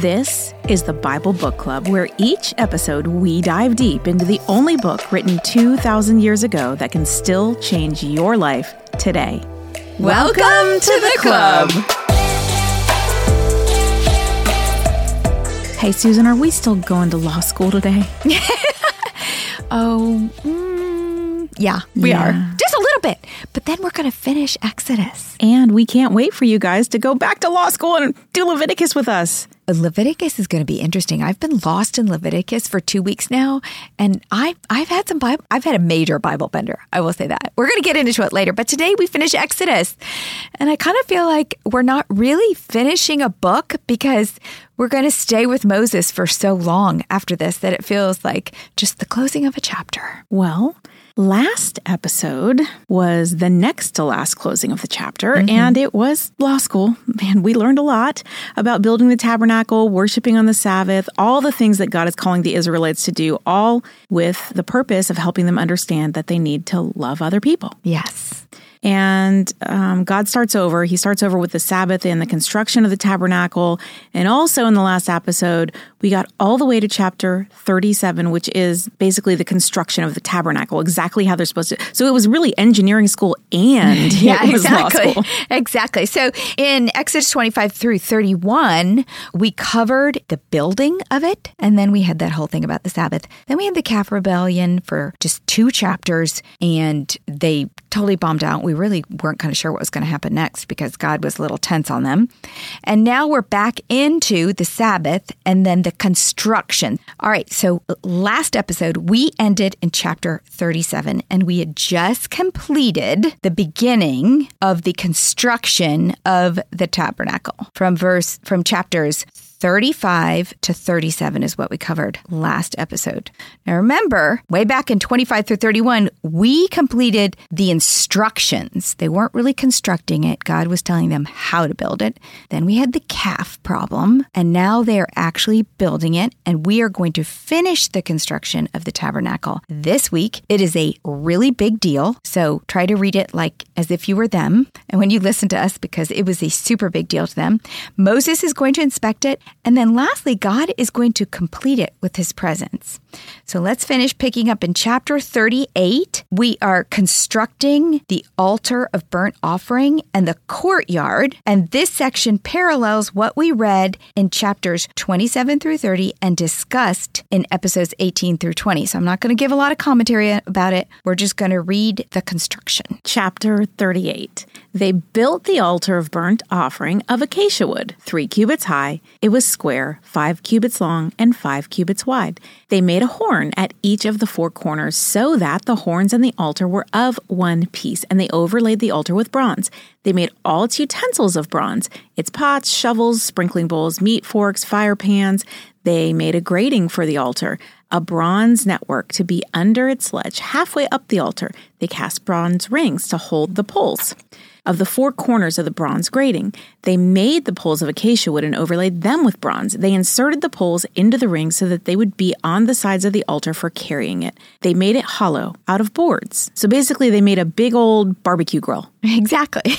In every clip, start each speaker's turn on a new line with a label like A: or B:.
A: This is the Bible Book Club, where each episode we dive deep into the only book written 2,000 years ago that can still change your life today.
B: Welcome to the club.
A: Hey, Susan, are we still going to law school today?
B: Oh, mm, yeah, we
A: Yeah.
B: are. Just a little bit. But then we're going to finish Exodus.
A: And we can't wait for you guys to go back to law school and do Leviticus with us.
B: Leviticus is going to be interesting. I've been lost in Leviticus for two weeks now, and I I've had some Bible. I've had a major Bible bender. I will say that. We're going to get into it later, but today we finish Exodus, and I kind of feel like we're not really finishing a book because we're going to stay with Moses for so long after this that it feels like just the closing of a chapter.
A: Well, last episode was the next to last closing of the chapter, and it was law school. Man, we learned a lot about building the tabernacle, worshiping on the Sabbath, all the things that God is calling the Israelites to do, all with the purpose of helping them understand that they need to love other people.
B: Yes.
A: And um, God starts over. He starts over with the Sabbath and the construction of the tabernacle. And also in the last episode, we got all the way to chapter 37, which is basically the construction of the tabernacle, exactly how they're supposed to. So it was really engineering school and it was law
B: exactly.
A: school.
B: Exactly. So in Exodus 25 through 31, we covered the building of it, and then we had that whole thing about the Sabbath. Then we had the calf rebellion for just two chapters, and they totally bombed out. We really weren't kind of sure what was going to happen next because God was a little tense on them. And now we're back into the Sabbath and then the construction. All right. So uh, last episode, we ended in chapter 37, and we had just completed the beginning of the construction of the tabernacle from verse from chapters 35 to 37 is what we covered last episode. Now remember, way back in 25 through 31, we completed the instructions. They weren't really constructing it. God was telling them how to build it. Then we had the calf problem, and now they're actually building it, and we are going to finish the construction of the tabernacle this week. It is a really big deal, so try to read it like as if you were them. And when you listen to us, because it was a super big deal to them, Moses is going to inspect it. And then lastly, God is going to complete it with his presence. So let's finish picking up in chapter 38. We are constructing the altar of burnt offering and the courtyard. And this section parallels what we read in chapters 27 through 30 and discussed in episodes 18 through 20. So I'm not going to give a lot of commentary about it. We're just going to read the construction.
A: Chapter 38. They built the altar of burnt offering of acacia wood, three cubits high. It was square, five cubits long, and five cubits wide. They made a horn at each of the four corners so that the horns and the altar were of one piece, and they overlaid the altar with bronze. They made all its utensils of bronze its pots, shovels, sprinkling bowls, meat forks, fire pans. They made a grating for the altar, a bronze network to be under its ledge halfway up the altar. They cast bronze rings to hold the poles of the four corners of the bronze grating. They made the poles of acacia wood and overlaid them with bronze. They inserted the poles into the rings so that they would be on the sides of the altar for carrying it. They made it hollow out of boards. So basically, they made a big old barbecue grill.
B: Exactly.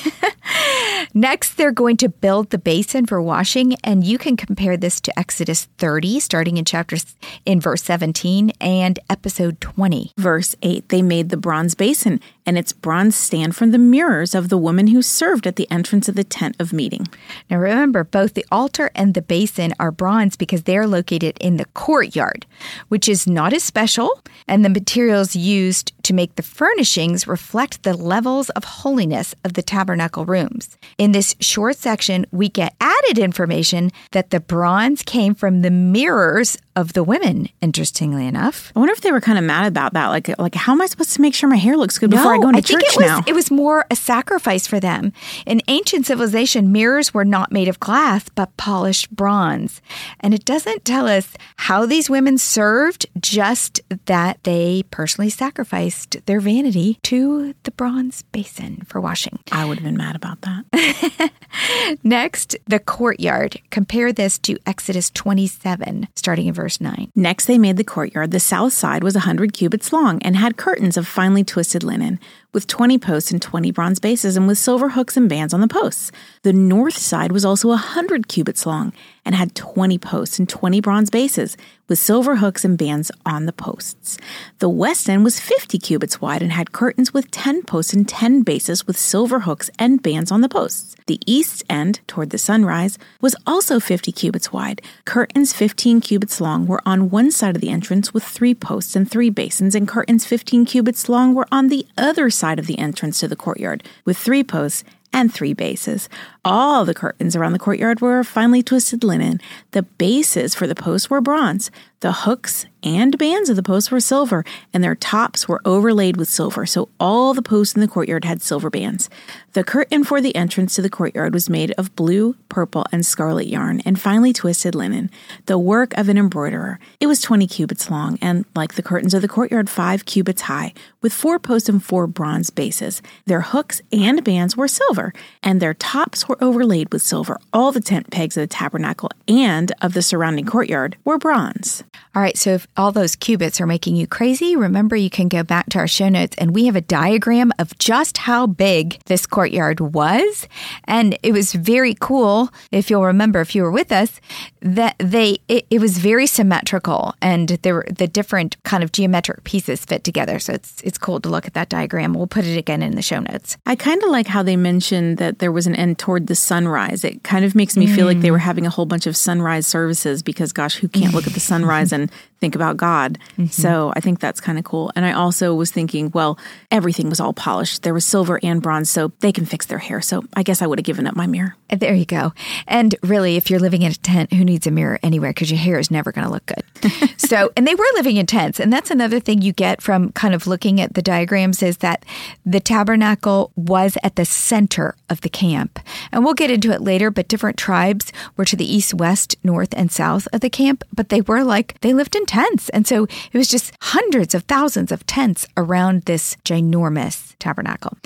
B: Next, they're going to build the basin for washing, and you can compare this to Exodus 30, starting in chapter in verse 17 and episode 20.
A: Verse 8 They made the bronze basin and its bronze stand from the mirrors of the woman who served at the entrance of the tent of meeting.
B: Now remember, both the altar and the basin are bronze because they are located in the courtyard, which is not as special, and the materials used to make the furnishings reflect the levels of holiness of the tabernacle rooms. In this short section, we get added information that the bronze came from the mirrors of the women, interestingly enough.
A: I wonder if they were kind of mad about that. Like, like how am I supposed to make sure my hair looks good before I go into
B: think
A: church
B: it was
A: now?
B: it was more a sacrifice for them. In ancient civilization, mirrors were not made of glass but polished bronze. And it doesn't tell us how these women served, just that they personally sacrificed their vanity to the bronze basin for washing.
A: I would have been mad about that.
B: Next, the courtyard. Compare this to Exodus 27, starting in verse 9.
A: Next, they made the courtyard. The south side was a 100 cubits long and had curtains of finely twisted linen with 20 posts and 20 bronze bases, and with silver hooks and bands on the posts. The north side was also a 100 cubits long and had 20 posts and 20 bronze bases, with silver hooks and bands on the posts. The west end was 50 cubits wide and had curtains with 10 posts and 10 bases, with silver hooks and bands on the posts. The east end, toward the sunrise, was also 50 cubits wide. Curtains 15 cubits long were on one side of the entrance with three posts and three basins, and curtains 15 cubits long were on the other side of the entrance to the courtyard with three posts and three bases. All the curtains around the courtyard were finely twisted linen. The bases for the posts were bronze. The hooks and bands of the posts were silver, and their tops were overlaid with silver, so all the posts in the courtyard had silver bands. The curtain for the entrance to the courtyard was made of blue, purple, and scarlet yarn and finely twisted linen, the work of an embroiderer. It was 20 cubits long, and like the curtains of the courtyard, five cubits high, with four posts and four bronze bases. Their hooks and bands were silver, and their tops were overlaid with silver. All the tent pegs of the tabernacle and of the surrounding courtyard were bronze.
B: All right, so if all those cubits are making you crazy, remember you can go back to our show notes and we have a diagram of just how big this courtyard was. And it was very cool, if you'll remember, if you were with us, that they it, it was very symmetrical and there were the different kind of geometric pieces fit together. So it's it's cool to look at that diagram. We'll put it again in the show notes.
A: I kind of like how they mentioned that there was an end toward the sunrise. It kind of makes me mm. feel like they were having a whole bunch of sunrise services because gosh, who can't look at the sunrise and think about God. Mm-hmm. So I think that's kind of cool. And I also was thinking, well, everything was all polished. There was silver and bronze, so they can fix their hair. So I guess I would have given up my mirror.
B: There you go. And really, if you're living in a tent, who needs a mirror anywhere? Because your hair is never going to look good. so, and they were living in tents. And that's another thing you get from kind of looking at the diagrams is that the tabernacle was at the center of the camp. And we'll get into it later, but different tribes were to the east, west, north, and south of the camp, but they were like, they lived in tents. And so it was just hundreds of thousands of tents around this ginormous tabernacle.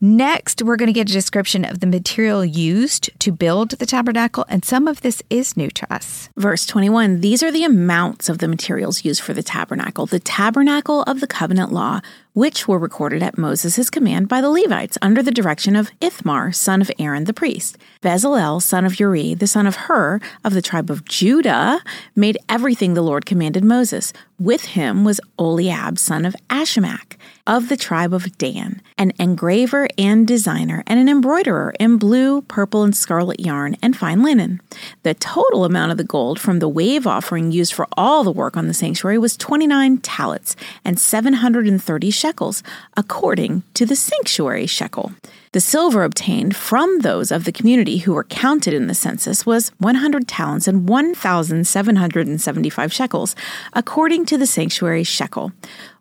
B: Next, we're going to get a description of the material used to build the tabernacle, and some of this is new to us.
A: Verse 21 These are the amounts of the materials used for the tabernacle. The tabernacle of the covenant law which were recorded at Moses' command by the Levites under the direction of Ithamar, son of Aaron the priest. Bezalel, son of Uri, the son of Hur, of the tribe of Judah, made everything the Lord commanded Moses. With him was Oliab, son of Ahisamach, of the tribe of Dan, an engraver and designer, and an embroiderer in blue, purple, and scarlet yarn and fine linen. The total amount of the gold from the wave offering used for all the work on the sanctuary was 29 talents and 730 shekels, according to the sanctuary shekel. The silver obtained from those of the community who were counted in the census was 100 talents and 1,775 shekels, according to the sanctuary shekel.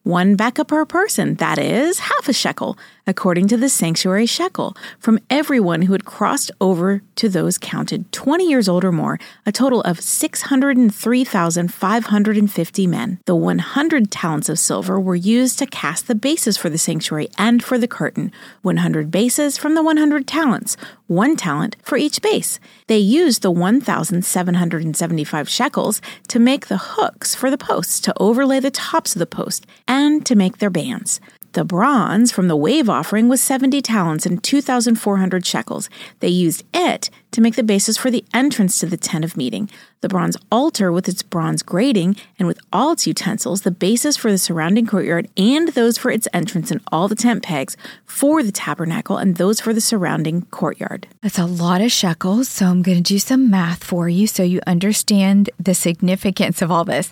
A: One beka per person, that is, half a shekel, according to the sanctuary shekel, from everyone who had crossed over to those counted 20 years old or more, a total of 603,550 men. The 100 talents of silver were used to cast the bases for the sanctuary and for the curtain, 100 bases from the 100 talents, one talent for each base. They used the 1,775 shekels to make the hooks for the posts, to overlay the tops of the post, and to make their bands. The bronze from the wave offering was 70 talents and 2,400 shekels. They used it to make the basis for the entrance to the tent of meeting, the bronze altar with its bronze grating and with all its utensils, the basis for the surrounding courtyard, and those for its entrance and all the tent pegs for the tabernacle and those for the surrounding courtyard.
B: That's a lot of shekels, so I'm going to do some math for you so you understand the significance of all this.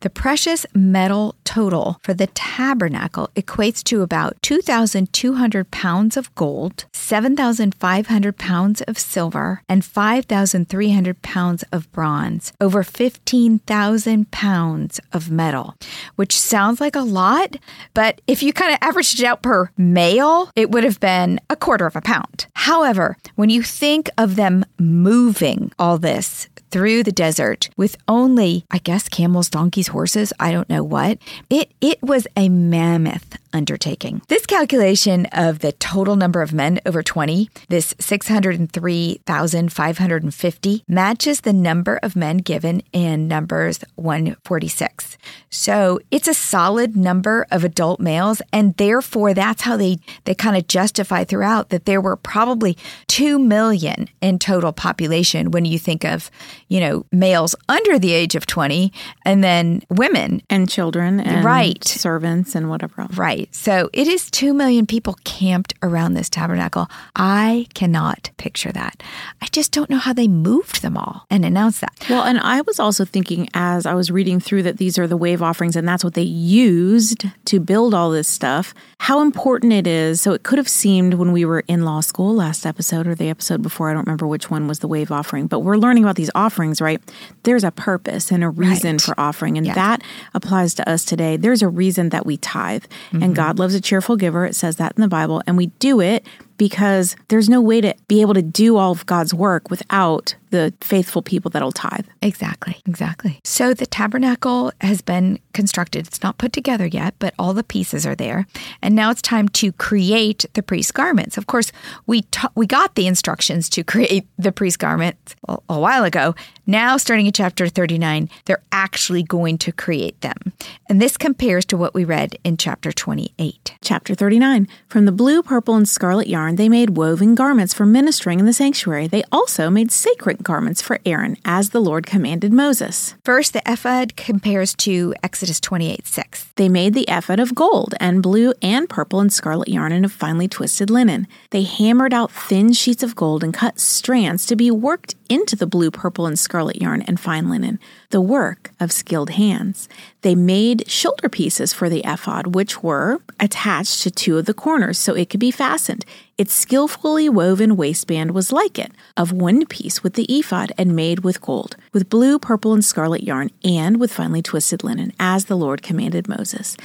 B: The precious metal total for the tabernacle equates to about 2,200 pounds of gold, 7,500 pounds of silver, and 5,300 pounds of bronze, over 15,000 pounds of metal, which sounds like a lot, but if you kind of averaged it out per male, it would have been a quarter of a pound. However, when you think of them moving all this through the desert with only, I guess, camels, donkeys, horses, I don't know what, it, it was a mammoth undertaking. This calculation of the total number of men over 20, this 603,550, matches the number of men given in Numbers 146. So it's a solid number of adult males, and therefore that's how they, they kind of justify throughout that there were probably 2 million in total population when you think of, you know, males under the age of 20 and then women
A: and children and
B: right.
A: servants and whatever else.
B: Right. So it is 2 million people camped around this tabernacle. I cannot picture that. I just don't know how they moved them all and announced that.
A: Well, and I was also thinking as I was reading through that these are the wave offerings and that's what they used to build all this stuff, how important it is. So it could have seemed when we were in law school last episode or the episode before, I don't remember which one was the wave offering, but we're learning about these offerings, right? There's a purpose and a reason
B: Right.
A: for offering. And
B: Yeah.
A: that applies to us today. There's a reason that we tithe.
B: Mm-hmm.
A: And Mm-hmm. God loves a cheerful giver. It says that in the Bible. And we do it because there's no way to be able to do all of God's work without the faithful people that'll tithe.
B: Exactly, exactly. So the tabernacle has been constructed. It's not put together yet, but all the pieces are there. And now it's time to create the priest garments. Of course, we ta- we got the instructions to create the priest garments a, a while ago. Now, starting in chapter 39, they're actually going to create them. And this compares to what we read in chapter 28.
A: Chapter 39 From the blue, purple, and scarlet yarn, they made woven garments for ministering in the sanctuary. They also made sacred garments for Aaron, as the Lord commanded Moses.
B: First, the ephod compares to Exodus 28 6.
A: They made the ephod of gold and blue and purple and scarlet yarn and of finely twisted linen. They hammered out thin sheets of gold and cut strands to be worked into the blue, purple, and scarlet yarn and fine linen, the work of skilled hands. They made shoulder pieces for the ephod, which were attached to two of the corners so it could be fastened. Its skillfully woven waistband was like it, of one piece with the ephod and made with gold, with blue, purple, and scarlet yarn, and with finely twisted linen, as the Lord commanded Moses.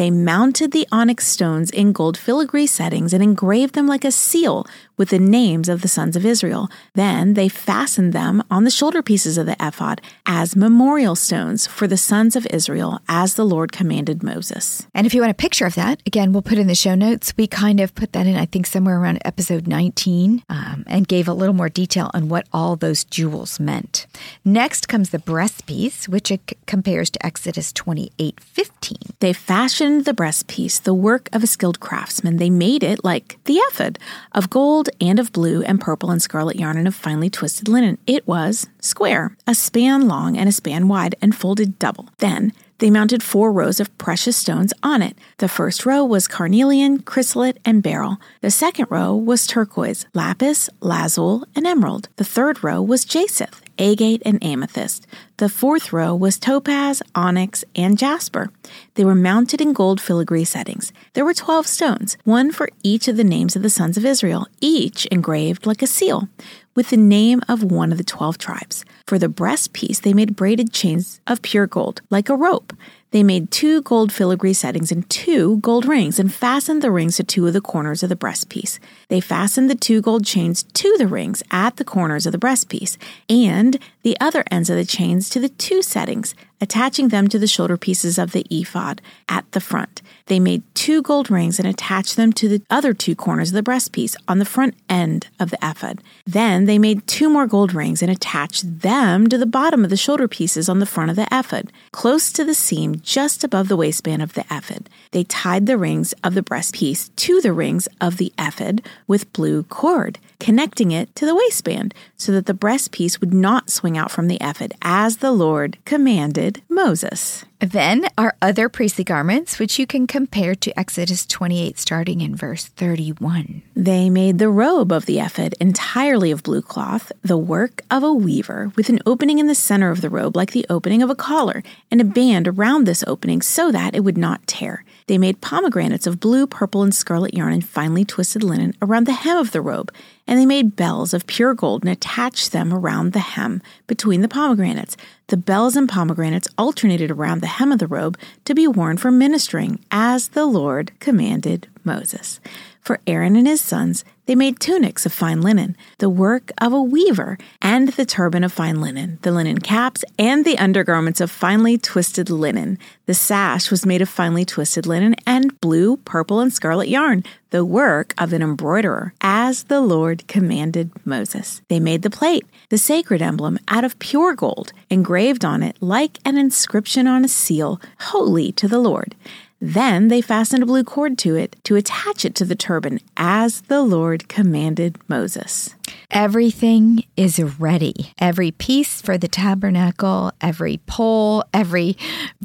A: They mounted the onyx stones in gold filigree settings and engraved them like a seal with the names of the sons of Israel. Then they fastened them on the shoulder pieces of the ephod as memorial stones for the sons of Israel, as the Lord commanded Moses.
B: And if you want a picture of that, again, we'll put in the show notes. We kind of put that in, I think, somewhere around episode 19 um, and gave a little more detail on what all those jewels meant. Next comes the breastpiece, which it c- compares to Exodus 28 15.
A: They fashioned the breastpiece, the work of a skilled craftsman. They made it like the ephod, of gold and of blue and purple and scarlet yarn and of finely twisted linen. It was square, a span long and a span wide, and folded double. Then they mounted four rows of precious stones on it. The first row was carnelian, chrysolite, and beryl. The second row was turquoise, lapis, lazuli, and emerald. The third row was jacinth, agate, and amethyst. The fourth row was topaz, onyx, and jasper. They were mounted in gold filigree settings. There were 12 stones, one for each of the names of the sons of Israel, each engraved like a seal, with the name of one of the 12 tribes. For the breastpiece, they made braided chains of pure gold, like a rope. They made two gold filigree settings and two gold rings and fastened the rings to two of the corners of the breastpiece. They fastened the two gold chains to the rings at the corners of the breastpiece and the other ends of the chains to the two settings, attaching them to the shoulder pieces of the ephod at the front. They made two gold rings and attached them to the other two corners of the breastpiece on the front end of the ephod. Then they made two more gold rings and attached them to the bottom of the shoulder pieces on the front of the ephod, close to the seam just above the waistband of the ephod. They tied the rings of the breastpiece to the rings of the ephod with blue cord, connecting it to the waistband so that the breastpiece would not swing out from the ephod as the Lord commanded Moses.
B: Then are other priestly garments, which you can compare to Exodus 28, starting in verse 31.
A: They made the robe of the ephod entirely of blue cloth, the work of a weaver, with an opening in the center of the robe like the opening of a collar, and a band around this opening so that it would not tear. They made pomegranates of blue, purple, and scarlet yarn and finely twisted linen around the hem of the robe, and they made bells of pure gold and attached them around the hem between the pomegranates. The bells and pomegranates alternated around the hem of the robe to be worn for ministering, as the Lord commanded Moses. For Aaron and his sons, They made tunics of fine linen, the work of a weaver, and the turban of fine linen, the linen caps, and the undergarments of finely twisted linen. The sash was made of finely twisted linen and blue, purple, and scarlet yarn, the work of an embroiderer, as the Lord commanded Moses. They made the plate, the sacred emblem, out of pure gold, engraved on it like an inscription on a seal, holy to the Lord. Then they fastened a blue cord to it to attach it to the turban, as the Lord commanded Moses.
B: Everything is ready. Every piece for the tabernacle, every pole, every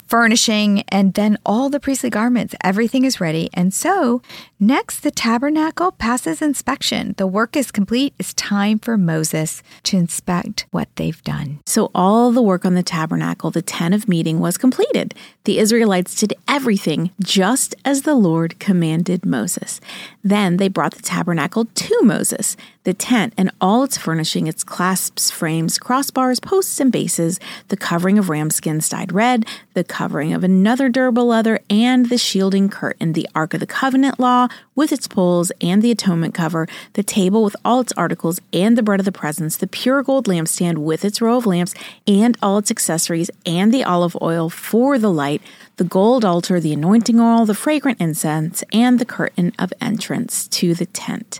B: furnishing, and then all the priestly garments. Everything is ready. And so, next, the tabernacle passes inspection. The work is complete. It's time for Moses to inspect what they've done.
A: So, all the work on the tabernacle, the tent of meeting, was completed. The Israelites did everything just as the Lord commanded Moses. Then they brought the tabernacle to Moses, the tent and all its furnishing, its clasps, frames, crossbars, posts, and bases, the covering of ram skins dyed red, the covering of another durable leather, and the shielding curtain, the Ark of the Covenant law with its poles and the atonement cover, the table with all its articles and the bread of the presence, the pure gold lampstand with its row of lamps and all its accessories, and the olive oil for the light, the gold altar, the anointing oil, the fragrant incense, and the curtain of entrance to the tent.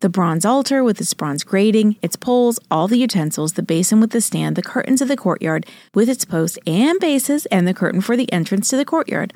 A: The bronze altar with its bronze grating, its poles, all the utensils, the basin with the stand, the curtains of the courtyard with its posts and bases, and the curtain for the entrance to the courtyard,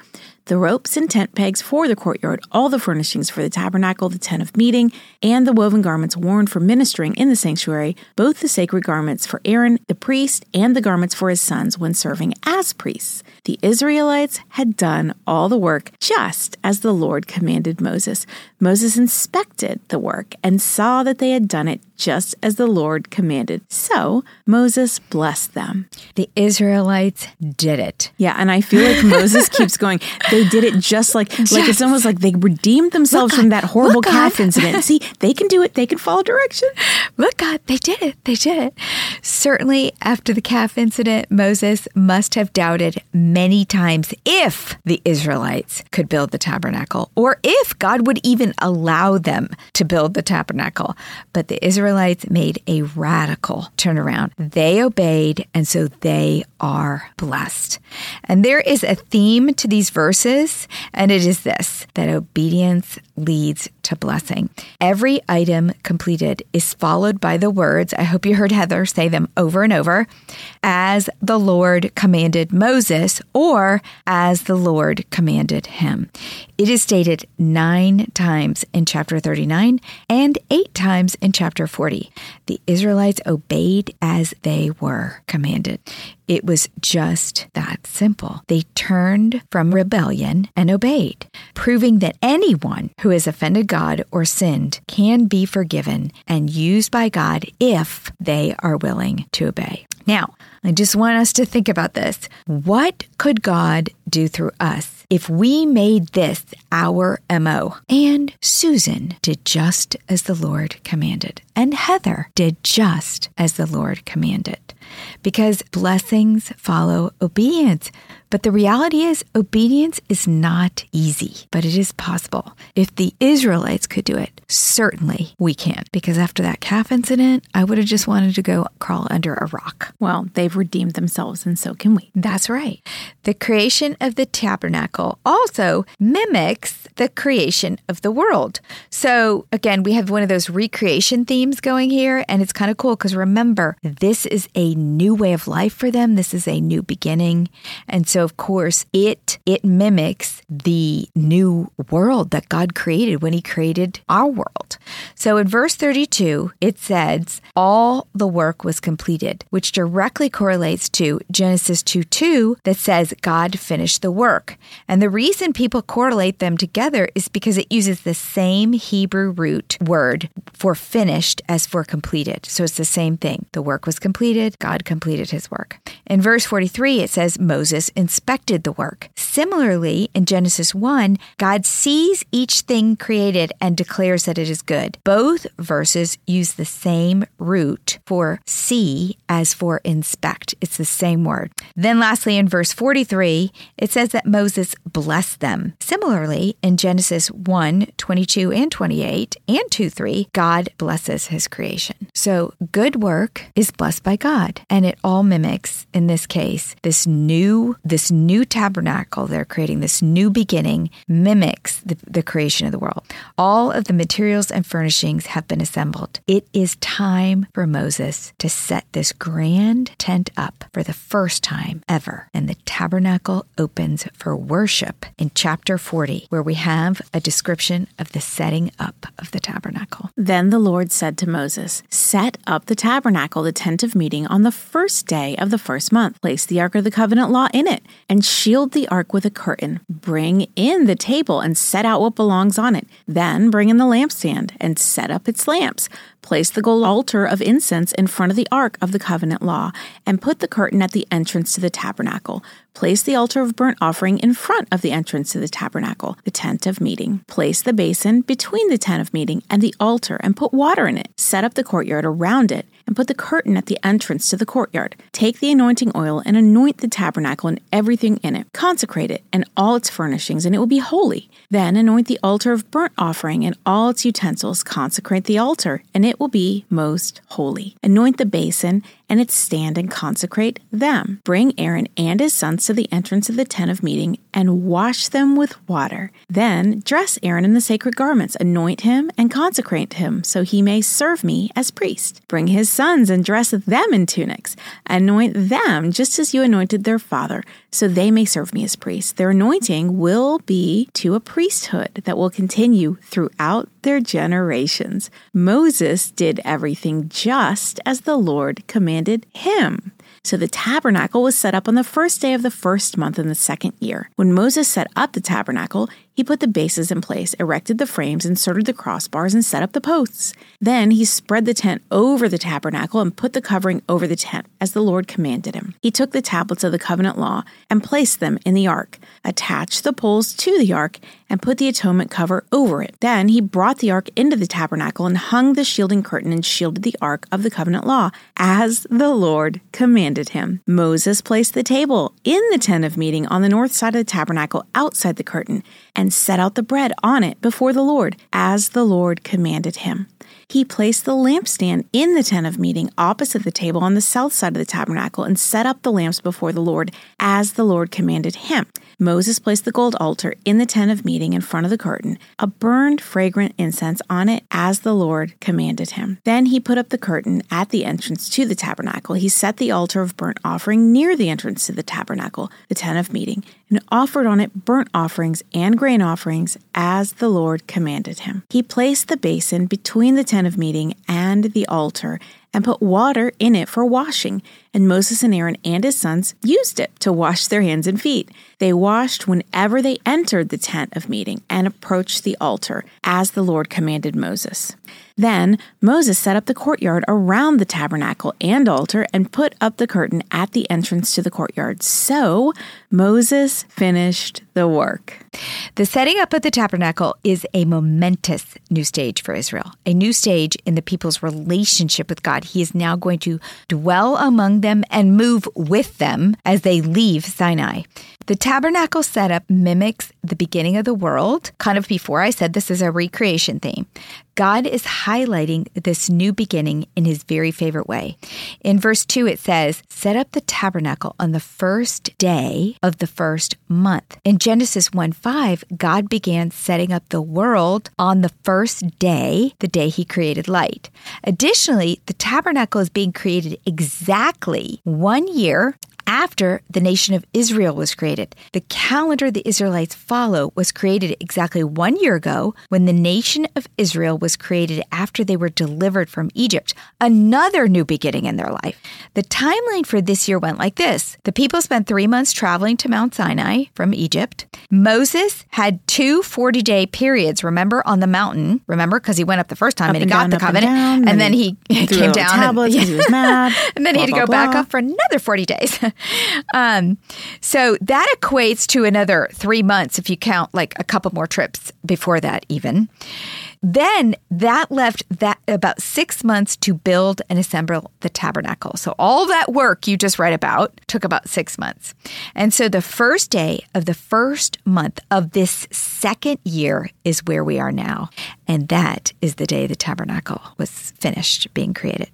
A: the ropes and tent pegs for the courtyard, all the furnishings for the tabernacle, the tent of meeting, and the woven garments worn for ministering in the sanctuary, both the sacred garments for Aaron, the priest, and the garments for his sons when serving as priests. The Israelites had done all the work just as the Lord commanded Moses. Moses inspected the work and saw that they had done it just as the Lord commanded. So Moses blessed them.
B: The Israelites did it.
A: Yeah, and I feel like Moses keeps going. They did it just like yes. like it's almost like they redeemed themselves from that horrible calf God. incident. See, they can do it. They can follow direction.
B: Look, God, they did it. They did it. Certainly, after the calf incident, Moses must have doubted many times if the Israelites could build the tabernacle or if God would even allow them to build the tabernacle. But the Israelites made a radical turnaround. They obeyed, and so they are blessed. And there is a theme to these verses, and it is this that obedience leads to blessing. Every item completed is followed by the words, I hope you heard Heather say them over and over, as the Lord commanded Moses or as the Lord commanded him. It is stated nine times in chapter 39 and eight times in chapter 40. The Israelites obeyed as they were commanded. It was just that simple. They turned from rebellion and obeyed, proving that anyone who has offended God or sinned can be forgiven and used by God if they are willing to obey. Now, I just want us to think about this. What could God do through us if we made this our MO? And Susan did just as the Lord commanded, and Heather did just as the Lord commanded because blessings follow obedience. But the reality is, obedience is not easy, but it is possible. If the Israelites could do it, certainly we can. Because after that calf incident, I would have just wanted to go crawl under a rock.
A: Well, they've redeemed themselves, and so can we.
B: That's right. The creation of the tabernacle also mimics the creation of the world. So, again, we have one of those recreation themes going here, and it's kind of cool because remember, this is a new way of life for them. This is a new beginning. And so, of course, it it mimics the new world that God created when he created our world. So in verse 32, it says, all the work was completed, which directly correlates to Genesis 2 2 that says God finished the work. And the reason people correlate them together is because it uses the same Hebrew root word for finished as for completed. So it's the same thing. The work was completed, God completed his work. In verse 43, it says Moses inspected the work. Similarly, in Genesis 1, God sees each thing created and declares that it is good. Both verses use the same root for see as for inspect. It's the same word. Then, lastly, in verse 43, it says that Moses blessed them. Similarly, in Genesis 1 22 and 28 and 2 3, God blesses his creation. So, good work is blessed by God, and it all mimics, in this case, this new this new tabernacle they're creating, this new beginning mimics the, the creation of the world. All of the materials and furnishings have been assembled. It is time for Moses to set this grand tent up for the first time ever, and the tabernacle opens for worship in chapter 40, where we have a description of the setting up of the tabernacle.
A: Then the Lord said to Moses, Set up the tabernacle, the tent of meeting, on the first day of the first month. Place the ark of the covenant law in it, and shield the ark with a curtain. Bring in the table and set out what belongs on it. Then bring in the lampstand and set up its lamps. Place the gold altar of incense in front of the ark of the covenant law, and put the curtain at the entrance to the tabernacle. Place the altar of burnt offering in front of the entrance to the tabernacle, the tent of meeting. Place the basin between the tent of meeting and the altar, and put water in it. Set up the courtyard around it and put the curtain at the entrance to the courtyard. Take the anointing oil and anoint the tabernacle and everything in it. Consecrate it and all its furnishings, and it will be holy. Then anoint the altar of burnt offering and all its utensils. Consecrate the altar, and it will be most holy. Anoint the basin and its stand and consecrate them. Bring Aaron and his sons to the entrance of the tent of meeting and wash them with water. Then dress Aaron in the sacred garments, anoint him and consecrate him, so he may serve me as priest. Bring his sons and dress them in tunics. Anoint them just as you anointed their father, so they may serve me as priests. Their anointing will be to a priesthood that will continue throughout their generations. Moses did everything just as the Lord commanded him. So the tabernacle was set up on the first day of the first month in the second year. When Moses set up the tabernacle, he put the bases in place, erected the frames, inserted the crossbars, and set up the posts. Then he spread the tent over the tabernacle and put the covering over the tent, as the Lord commanded him. He took the tablets of the covenant law and placed them in the ark, attached the poles to the ark, and put the atonement cover over it. Then he brought the ark into the tabernacle and hung the shielding curtain and shielded the ark of the covenant law, as the Lord commanded him. Moses placed the table in the tent of meeting on the north side of the tabernacle outside the curtain and set out the bread on it before the Lord, as the Lord commanded him. He placed the lampstand in the tent of meeting opposite the table on the south side of the tabernacle and set up the lamps before the Lord, as the Lord commanded him. Moses placed the gold altar in the tent of meeting in front of the curtain, a burned fragrant incense on it, as the Lord commanded him. Then he put up the curtain at the entrance to the tabernacle. He set the altar of burnt offering near the entrance to the tabernacle, the tent of meeting, and offered on it burnt offerings and grain offerings as the Lord commanded him. He placed the basin between the tent of meeting and the altar and put water in it for washing. And Moses and Aaron and his sons used it to wash their hands and feet. They washed whenever they entered the tent of meeting and approached the altar, as the Lord commanded Moses. Then Moses set up the courtyard around the tabernacle and altar and put up the curtain at the entrance to the courtyard. So Moses finished the work.
B: The setting up of the tabernacle is a momentous new stage for Israel, a new stage in the people's relationship with God. He is now going to dwell among them and move with them as they leave Sinai. The tabernacle setup mimics the beginning of the world. Kind of before I said this is a recreation theme. God is highlighting this new beginning in his very favorite way. In verse 2, it says, Set up the tabernacle on the first day of the first month. In Genesis 1 5, God began setting up the world on the first day, the day he created light. Additionally, the tabernacle is being created exactly one year after the nation of Israel was created. The calendar the Israelites follow was created exactly one year ago when the nation of Israel was created after they were delivered from Egypt, another new beginning in their life. The timeline for this year went like this The people spent three months traveling to Mount Sinai from Egypt. Moses had two 40 day periods, remember, on the mountain. Remember, because he went up the first time
A: Up
B: and he
A: and
B: got
A: down,
B: the
A: up and
B: covenant.
A: down,
B: And,
A: then
B: then he came down.
A: tablets
B: and,
A: 'cause he was mad,
B: and then he had to go
A: blah,
B: back
A: blah.
B: up for another 40 days. Um, so that equates to another three months if you count like a couple more trips before that, even. Then that left that about six months to build and assemble the tabernacle. So all that work you just read about took about six months. And so the first day of the first month of this second year is where we are now. And that is the day the tabernacle was finished being created.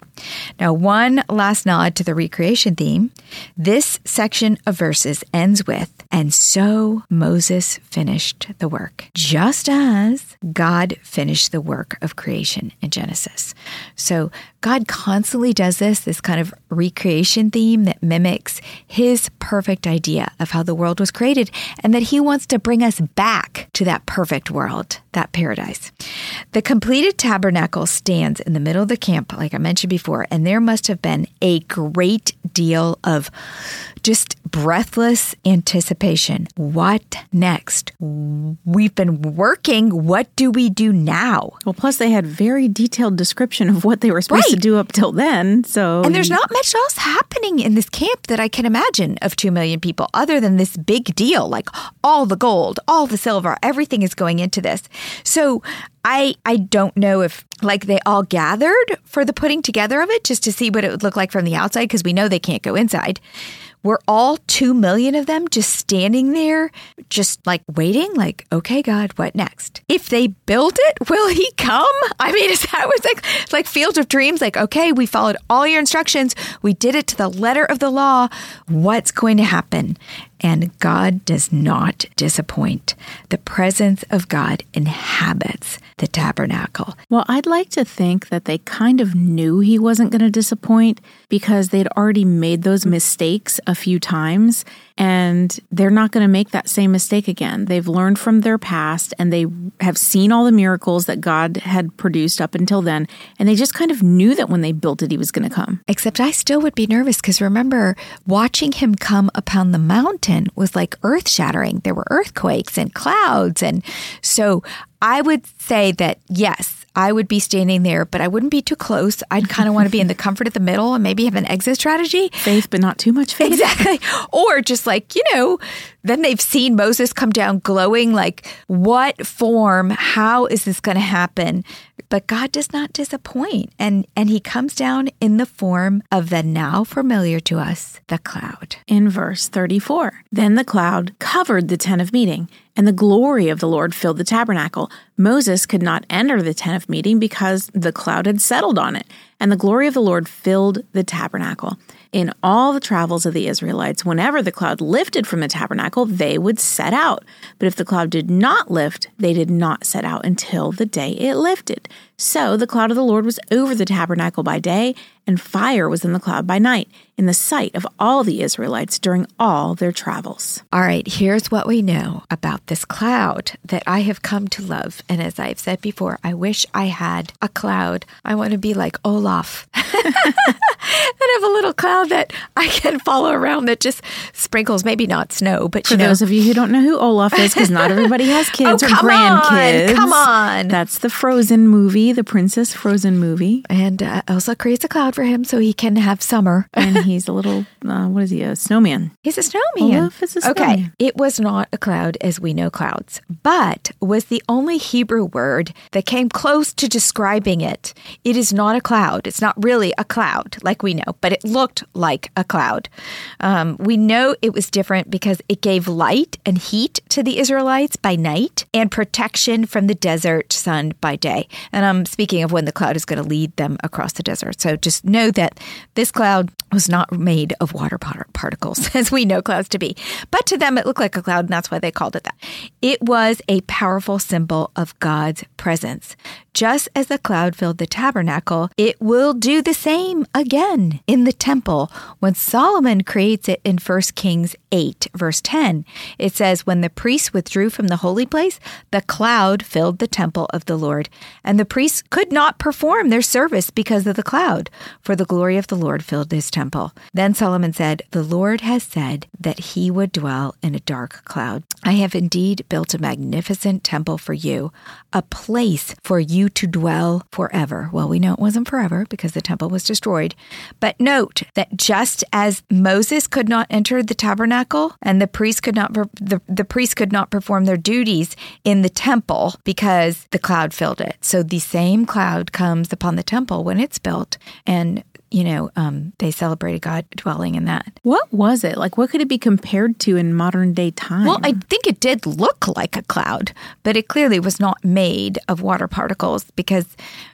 B: Now, one last nod to the recreation theme. This section of verses ends with, and so Moses finished the work, just as God finished the work of creation in Genesis. So God constantly does this, this kind of recreation theme that mimics his perfect idea of how the world was created, and that he wants to bring us back to that perfect world, that paradise. The completed tabernacle stands in the middle of the camp, like I mentioned before, and there must have been a great deal of just breathless anticipation. What next? We've been working. What do we do now?
A: Well, plus they had very detailed description of what they were supposed right. to do up till then. So
B: And there's not much else happening in this camp that I can imagine of 2 million people other than this big deal like all the gold, all the silver, everything is going into this. So I I don't know if like they all gathered for the putting together of it just to see what it would look like from the outside because we know they can't go inside. We're all 2 million of them just standing there, just like waiting, like, okay, God, what next? If they build it, will he come? I mean, is that was like, like Field of Dreams? Like, okay, we followed all your instructions. We did it to the letter of the law. What's going to happen? And God does not disappoint. The presence of God inhabits the tabernacle.
A: Well, I'd like to think that they kind of knew he wasn't going to disappoint because they'd already made those mistakes a few times and they're not going to make that same mistake again. They've learned from their past and they have seen all the miracles that God had produced up until then. And they just kind of knew that when they built it, he was going to come.
B: Except I still would be nervous because remember, watching him come upon the mountain was like earth shattering. There were earthquakes and clouds. And so I would say that yes, I would be standing there, but I wouldn't be too close. I'd kind of want to be in the comfort of the middle and maybe have an exit strategy.
A: Faith, but not too much faith.
B: Exactly. Or just like, you know, then they've seen Moses come down glowing, like, what form? How is this going to happen? But God does not disappoint. And, and he comes down in the form of the now familiar to us, the cloud.
A: In verse 34, then the cloud covered the tent of meeting and the glory of the Lord filled the tabernacle. Moses could not enter the tent of meeting because the cloud had settled on it, and the glory of the Lord filled the tabernacle. In all the travels of the Israelites, whenever the cloud lifted from the tabernacle, they would set out. But if the cloud did not lift, they did not set out until the day it lifted. So the cloud of the Lord was over the tabernacle by day, and fire was in the cloud by night, in the sight of all the Israelites during all their travels.
B: All right, here's what we know about this cloud that I have come to love. And as I've said before, I wish I had a cloud. I want to be like Olaf and have a little cloud that I can follow around that just sprinkles, maybe not snow, but
A: for
B: know.
A: those of you who don't know who Olaf is, because not everybody has oh, kids oh, or grandkids.
B: On, come on.
A: That's the Frozen movie the Princess Frozen movie.
B: And uh, Elsa creates a cloud for him so he can have summer.
A: and he's a little, uh, what is he, a snowman?
B: He's a snowman.
A: Olaf is a snowman.
B: Okay, it was not a cloud as we know clouds, but was the only Hebrew word that came close to describing it. It is not a cloud. It's not really a cloud like we know, but it looked like a cloud. Um, we know it was different because it gave light and heat to the Israelites by night and protection from the desert sun by day. And I'm speaking of when the cloud is going to lead them across the desert. So just know that this cloud was not made of water particles, as we know clouds to be. But to them, it looked like a cloud, and that's why they called it that. It was a powerful symbol of God's presence. Just as the cloud filled the tabernacle, it will do the same again in the temple when Solomon creates it in 1 Kings 8, verse 10. It says, When the priests withdrew from the holy place, the cloud filled the temple of the Lord, and the priests could not perform their service because of the cloud, for the glory of the Lord filled his temple. Then Solomon said, The Lord has said that he would dwell in a dark cloud. I have indeed built a magnificent temple for you, a place for you to dwell forever. Well, we know it wasn't forever because the temple was destroyed. But note that just as Moses could not enter the tabernacle and the priest could not the, the priest could not perform their duties in the temple because the cloud filled it. So the same cloud comes upon the temple when it's built and you know, um, they celebrated God dwelling in that.
A: What was it? Like, what could it be compared to in modern day time?
B: Well, I think it did look like a cloud, but it clearly was not made of water particles because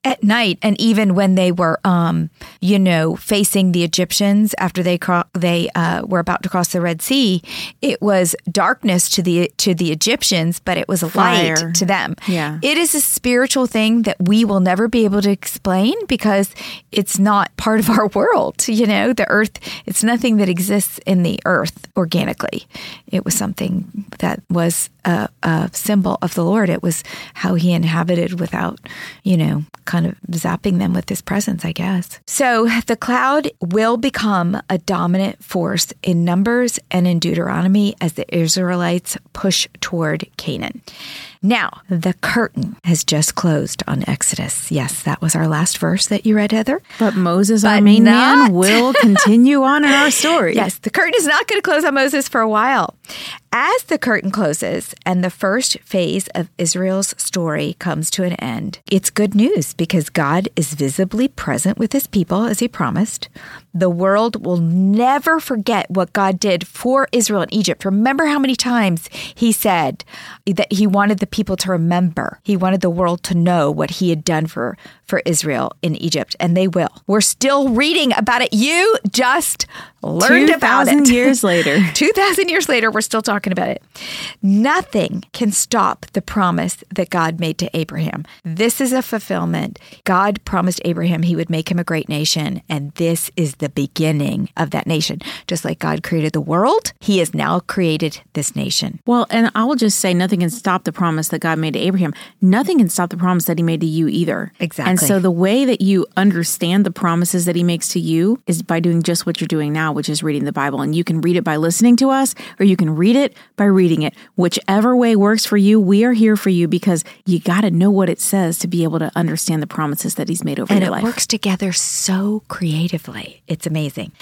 B: at night, and even when they were, um, you know, facing the Egyptians after they cro- they uh, were about to cross the Red Sea, it was darkness to the to the Egyptians, but it was a
A: Fire.
B: light to them.
A: Yeah.
B: it is a spiritual thing that we will never be able to explain because it's not part of our world. You know, the earth, it's nothing that exists in the earth organically. It was something that was a, a symbol of the Lord. It was how he inhabited without, you know, kind of zapping them with his presence, I guess. So the cloud will become a dominant force in Numbers and in Deuteronomy as the Israelites push toward Canaan. Now, the curtain has just closed on Exodus. Yes, that was our last verse that you read, Heather.
A: but Moses, our
B: But
A: main
B: not-
A: man, will continue on in our story.
B: Yes, the curtain is not going to close on Moses for a while. As the curtain closes and the first phase of Israel's story comes to an end, it's good news because God is visibly present with his people as he promised. The world will never forget what God did for Israel in Egypt. Remember how many times he said that he wanted the people to remember. He wanted the world to know what he had done for for Israel in Egypt, and they will. We're still reading about it. You just learned about it.
A: 2,000 years later.
B: 2,000 years later, we're still talking about it. Nothing can stop the promise that God made to Abraham. This is a fulfillment. God promised Abraham he would make him a great nation, and this is the beginning of that nation. Just like God created the world, he has now created this nation.
A: Well, and I will just say nothing can stop the promise that God made to Abraham. Nothing can stop the promise that he made to you either.
B: Exactly.
A: And so the way that you understand the promises that he makes to you is by doing just what you're doing now, which is reading the Bible. And you can read it by listening to us, or you can read it by reading it. Whichever way works for you, we are here for you because you got to know what it says to be able to understand the promises that he's made over
B: and
A: your
B: it
A: life.
B: works together so creatively. It's amazing.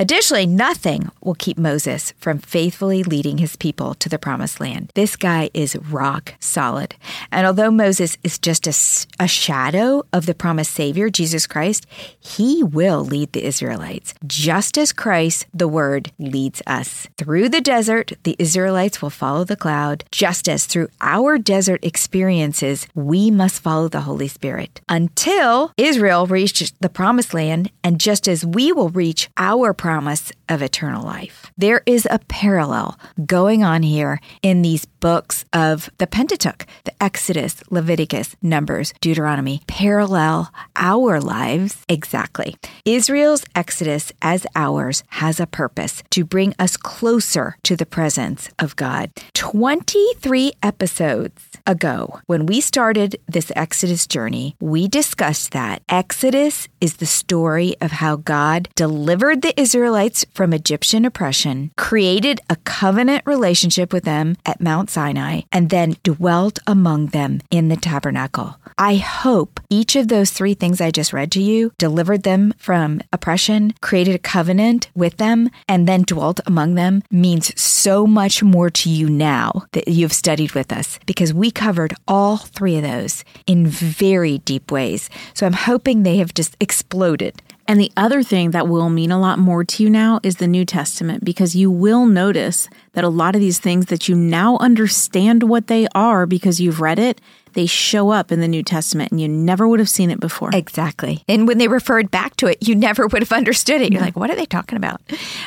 B: Additionally, nothing will keep Moses from faithfully leading his people to the promised land. This guy is rock solid. And although Moses is just a, a, shadow of the promised Savior, Jesus Christ, he will lead the Israelites, just as Christ, the Word, leads us. Through the desert, the Israelites will follow the cloud, just as through our desert experiences, we must follow the Holy Spirit until Israel reaches the promised land, and just as we will reach our promise of eternal life. There is a parallel going on here in these books of the Pentateuch, the Exodus, Leviticus, Numbers, Deuteronomy, parallel our lives exactly. Israel's Exodus, as ours, has a purpose to bring us closer to the presence of God. 23 episodes ago, when we started this Exodus journey, we discussed that Exodus is the story of how God delivered the Israelites from Egyptian oppression, created a covenant relationship with them at Mount Sinai, and then dwelt among them in the tabernacle. I hope each of those three things I just read to you delivered them from oppression, created a covenant with them, and then dwelt among them means so much more to you now that you've studied with us because we covered all three of those in very deep ways. So I'm hoping they have just exploded.
A: And the other thing that will mean a lot more to you now is the New Testament, because you will notice that a lot of these things that you now understand what they are because you've read it, they show up in the New Testament and you never would have seen it before.
B: Exactly. And when they referred back to it, you never would have understood it. You're like, what are they talking about?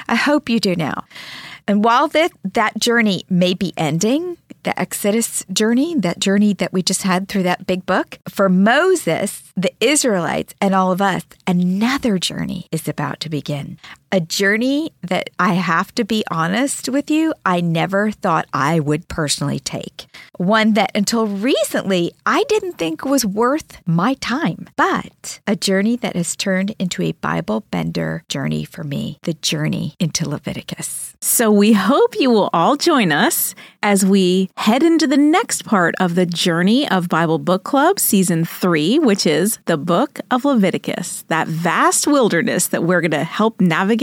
B: I hope you do now. And while that, that journey may be ending, the Exodus journey, that journey that we just had through that big book, for Moses, the Israelites, and all of us, another journey is about to begin. A journey that I have to be honest with you, I never thought I would personally take. One that until recently I didn't think was worth my time, but a journey that has turned into a Bible bender journey for me the journey into Leviticus.
A: So we hope you will all join us as we head into the next part of the journey of Bible Book Club season three, which is the book of Leviticus, that vast wilderness that we're going to help navigate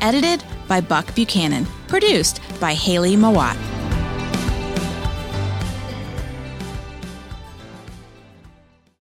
A: edited by Buck Buchanan, produced by Haley Mawat.